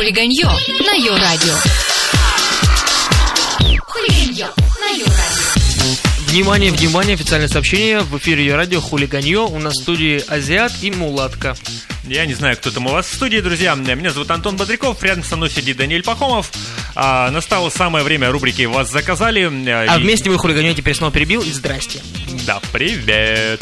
Хулиганье на Йо-Радио. Хулиганье на Йо-Радио. Внимание, внимание, официальное сообщение. В эфире Ее радио Хулиганье. У нас в студии Азиат и Мулатка. Я не знаю, кто там у вас в студии, друзья. Меня зовут Антон Бодряков, рядом со мной сидит Даниэль Пахомов. А, настало самое время рубрики «Вас заказали». А И- вместе мы Хулиганье теперь снова перебил и здрасте. Да, привет.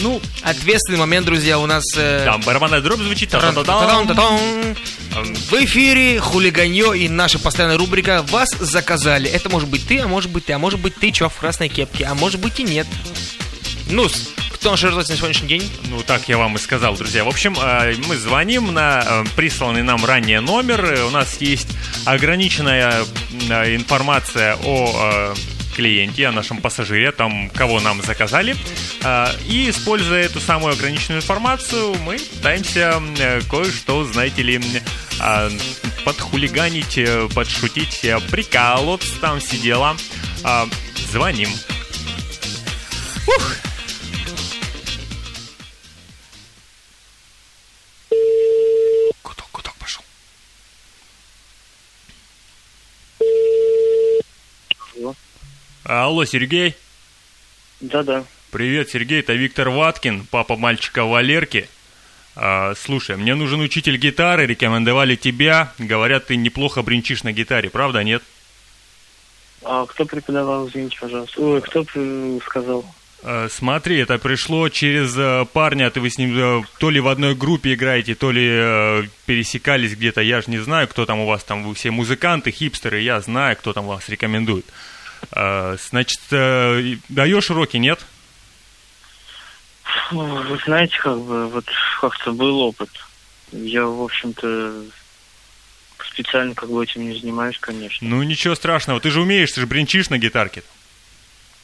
Ну, Ответственный момент, друзья, у нас... э, там барабанная дробь звучит. таран-та-таран, та-та-та-там. та-тан. В эфире Хулиганье и наша постоянная рубрика «Вас заказали». Это может быть ты, а может быть ты, а может быть ты, чё, в красной кепке, а может быть и нет. ну кто наш жертва на сегодняшний день? Ну, так я вам и сказал, друзья. В общем, э, мы звоним на э, присланный нам ранее номер. Э, У нас есть ограниченная информация о клиенте, о нашем пассажире, о том, кого нам заказали. Э, И, используя эту самую ограниченную информацию, мы пытаемся кое-что, знаете ли, э, подхулиганить, э, подшутить, э, приколоться, там все дела. Э, Звоним. Ух! Алло, Сергей. Да-да. Привет, Сергей, это Виктор Ваткин, папа мальчика Валерки. А, слушай, мне нужен учитель гитары, рекомендовали тебя. Говорят, ты неплохо бренчишь на гитаре, правда, нет? А кто преподавал, извините, пожалуйста? Ой, кто сказал? А, смотри, это пришло через э, парня, ты вы с ним э, то ли в одной группе играете, то ли э, пересекались где-то, я же не знаю, кто там у вас там, вы все музыканты, хипстеры, я знаю, кто там вас рекомендует. А, значит, э, даешь уроки, нет? Фу, Вы знаете, как бы, вот как-то был опыт. Я, в общем-то, специально как бы этим не занимаюсь, конечно. Ну, ничего страшного, ты же умеешь, ты же бренчишь на гитарке.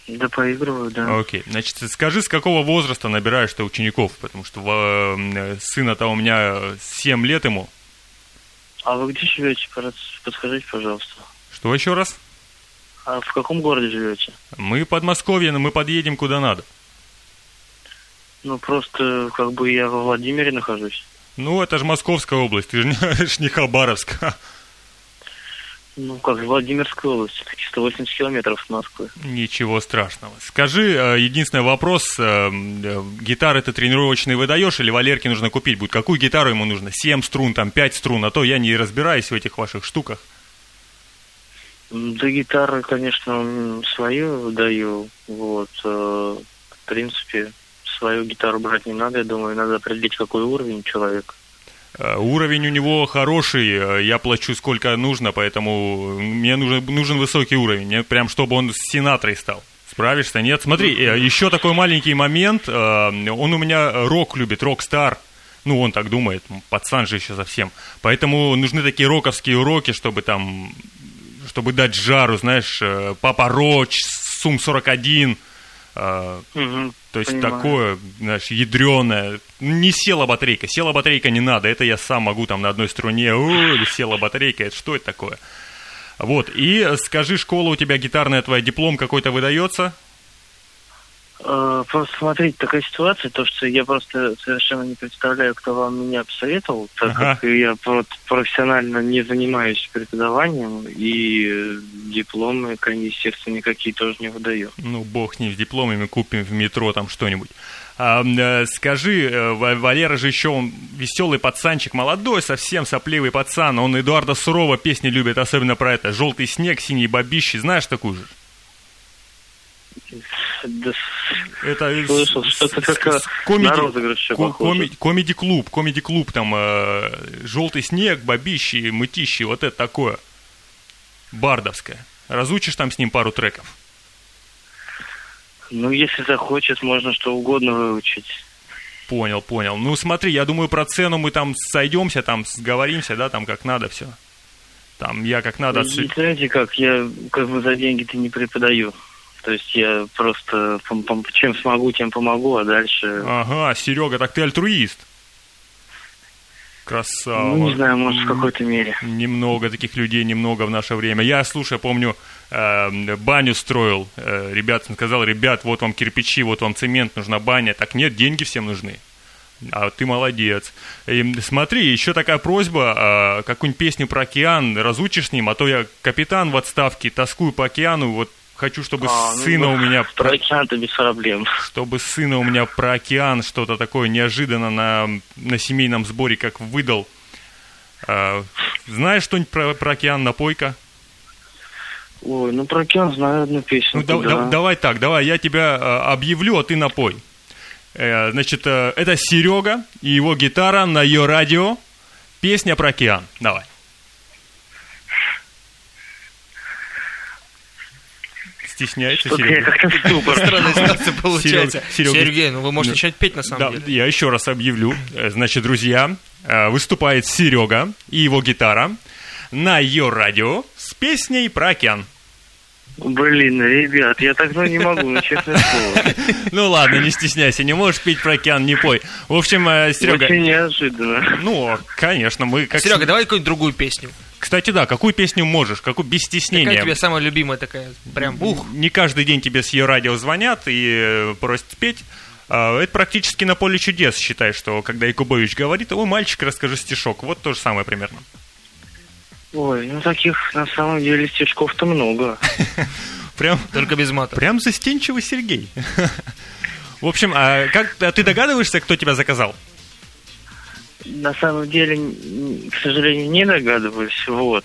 Да поигрываю, да. Окей, значит, скажи, с какого возраста набираешь ты учеников? Потому что э, сына-то у меня 7 лет ему. А вы где живете? Подскажите, пожалуйста. Что еще раз? А в каком городе живете? Мы Подмосковье, но мы подъедем куда надо. Ну, просто, как бы, я во Владимире нахожусь. Ну, это же Московская область, ты же не, Хабаровск. Ну, как Владимирская область, это 180 километров от Москвы. Ничего страшного. Скажи, э, единственный вопрос, э, э, гитары ты тренировочные выдаешь или Валерке нужно купить будет? Какую гитару ему нужно? 7 струн, там 5 струн, а то я не разбираюсь в этих ваших штуках. Да гитары, конечно, свою даю. Вот. э, В принципе, свою гитару брать не надо. Я думаю, надо определить, какой уровень человека. Э, Уровень у него хороший, э, я плачу сколько нужно, поэтому мне нужен, нужен высокий уровень, мне прям чтобы он с Синатрой стал. Справишься? Нет? Смотри, еще такой маленький момент, он у меня рок любит, рок-стар. Ну, он так думает, пацан же еще совсем. Поэтому нужны такие роковские уроки, чтобы там, чтобы дать жару, знаешь, э, Папа Роч, Сум-41, э, то есть понимаю. такое, знаешь, ядреное. Не села батарейка. Села батарейка не надо. Это я сам могу там на одной струне. О, или села батарейка. Это что это такое? Вот. И скажи, школа у тебя гитарная, твоя диплом какой-то выдается? Э, Просто смотрите, такая ситуация, то, что я просто совершенно не представляю, кто вам меня посоветовал, так Ага. как я вот профессионально не занимаюсь преподаванием, и э, дипломы, конечно, естественно, никакие тоже не выдаю. Ну, бог ним, с дипломами купим в метро там что-нибудь. А, э, скажи, Ва- Валера же еще он веселый пацанчик, молодой совсем, сопливый пацан. Он Эдуарда Сурова песни любит, особенно про это. «Желтый снег, синие бабищи». Знаешь такую же? Да, Это Слышал, что-то как комеди- на розыгрыш ещё ко- похоже. коми- Комеди-клуб, комеди-клуб, там э, желтый снег, бабищи, мытищи, вот это такое. Бардовское. Разучишь там с ним пару треков? ну, если захочет, можно что угодно выучить. Понял, понял. Ну смотри, я думаю, про цену мы там сойдемся, там сговоримся, да, там как надо все. Там я как надо... Ну, Знаете как, я как бы за деньги-то не преподаю. То есть я просто чем смогу, тем помогу, а дальше... Ага, Серега, так ты альтруист. Красава. ну, не знаю, может, в какой-то мере. Немного таких людей, немного в наше время. Я, слушай, помню, э, баню строил. Э, ребятам сказал, ребят, вот вам кирпичи, вот вам цемент, нужна баня. Так нет, деньги всем нужны. А ты молодец. И смотри, еще такая просьба, а, какую-нибудь песню про океан разучишь с ним, а то я капитан в отставке, тоскую по океану, вот хочу, чтобы А, ну, сына ну, у меня... Про океан-то без проблем. Чтобы сына у меня про океан что-то такое неожиданно на, на семейном сборе как выдал. А, знаешь что-нибудь про, про океан, напойка? Ой, ну про океан знаю одну песню. Ну, да- да- давай так, давай, я тебя э, объявлю, а ты напой. Э, значит, э, это Серега и его гитара на ее радио. Песня про океан. Давай. Стесняется Серега. как-то ступор. Странная ситуация получается. Серега. Сергей, ну вы можете Да. начать петь на самом Да, деле. я еще раз объявлю. Э, Значит, друзья, э, выступает Серега и его гитара на ее радио с песней про океан. Блин, ребят, я так ну, не могу, ну честное слово. Ну ладно, не стесняйся, не можешь петь про океан, не пой. В общем, э, Серега, Очень неожиданно. ну, конечно, мы как... Серега, давай какую-нибудь другую песню. Кстати, да, какую песню можешь, какую без Какая стеснения. тебе самая любимая такая? Прям ух. Не каждый день тебе с ее радио звонят и э, просят спеть. А, Это практически на поле чудес, считай, что когда Якубович говорит, о, мальчик, расскажи стишок. Вот то же самое примерно. Ой, ну таких на самом деле стишков-то много. Прям, Только без мата. прям застенчивый Сергей. В общем, а как а ты догадываешься, кто тебя заказал? На самом деле, к сожалению, не догадываюсь, вот.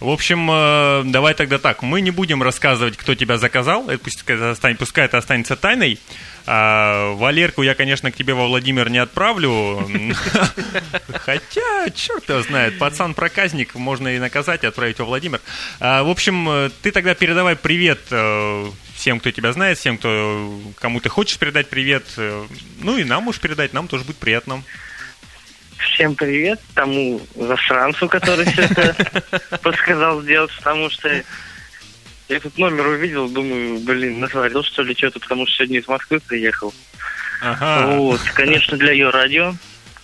В общем, э, давай тогда так. Мы не будем рассказывать, кто тебя заказал. Это пусть останется, пускай это останется тайной. А, Валерку я, конечно, к тебе во Владимир не отправлю. Хотя, черт его знает, пацан-проказник, можно и наказать, и отправить во Владимир. А, В общем, э, ты тогда передавай привет э, всем, кто тебя знает, всем, кто, кому ты хочешь передать привет. Э, Ну и нам можешь передать, нам тоже будет приятно. Всем привет тому засранцу, который все это подсказал сделать, потому что я этот номер увидел, думаю, блин, натворил что ли что-то, потому что сегодня из Москвы приехал. Ага, Вот, конечно, для ее радио.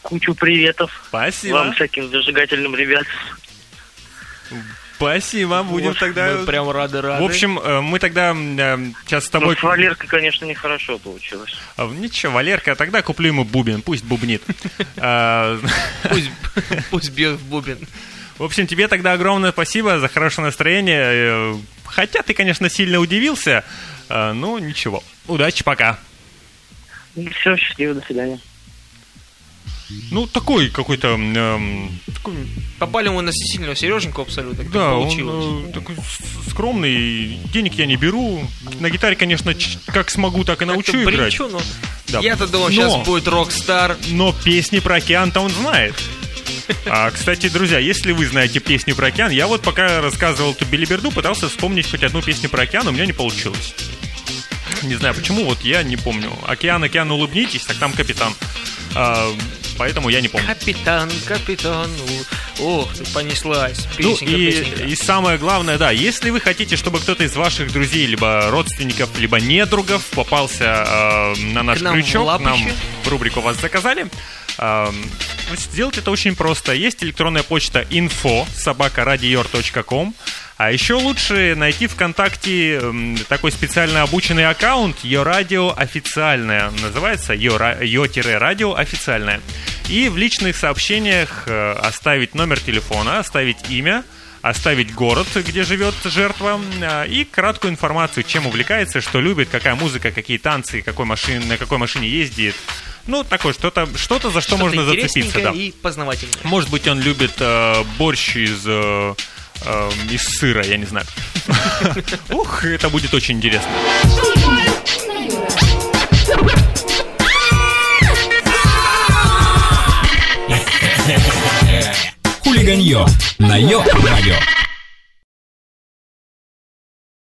Кучу приветов спасибо. вам, всяким зажигательным ребятам. Спасибо, будем Вот, тогда... Мы прям рады, рады. В общем, э, мы тогда м, сейчас с Ну, тобой... с Валеркой, конечно, нехорошо получилось. А, Ничего, Валерка, тогда куплю ему бубен, пусть бубнит. А, пусть, пусть бьет в бубен. В общем, тебе тогда огромное спасибо за хорошее настроение. Э, Хотя ты, конечно, сильно удивился, э, но ничего. Удачи, пока. Все, счастливо, до свидания. Ну, такой какой-то... эм, такой, Попали мы на сильного Сереженьку абсолютно. как да, он получилось. э, такой скромный, денег я не беру. На гитаре, конечно, как смогу, так и научу Как-то играть. бренчу, но Да. Я-то думал, Но- сейчас будет рок-стар. но песни про океан-то он знает. А, кстати, друзья, если вы знаете песню про океан, я вот пока рассказывал эту билиберду, пытался вспомнить хоть одну песню про океан, у меня не получилось. Не знаю почему, вот я не помню. Океан, океан, улыбнитесь, так там капитан. А, поэтому я не помню. Капитан, капитан. Ох, ты понеслась. Ну Песенка, и, песенка. и самое главное, да, если вы хотите, чтобы кто-то из ваших друзей, либо родственников, либо недругов попался э, на наш К крючок, к нам в рубрику вас заказали, э, значит, сделать это очень просто. Есть электронная почта info собакарadior.com а еще лучше найти ВКонтакте такой специально обученный аккаунт Ее радио официальное. Называется Ее-радио официальное. И в личных сообщениях э, оставить номер телефона, оставить имя, оставить город, где живет жертва, а, и краткую информацию, чем увлекается, что любит, какая музыка, какие танцы, какой машин, на какой машине ездит. Ну, такое что-то, что-то за что, Что-то можно зацепиться, да. и познавательное. Может быть, он любит э, борщ из, э, э, из сыра, я не знаю. Ух, это будет очень интересно. Хулиганье на Йо-Радио.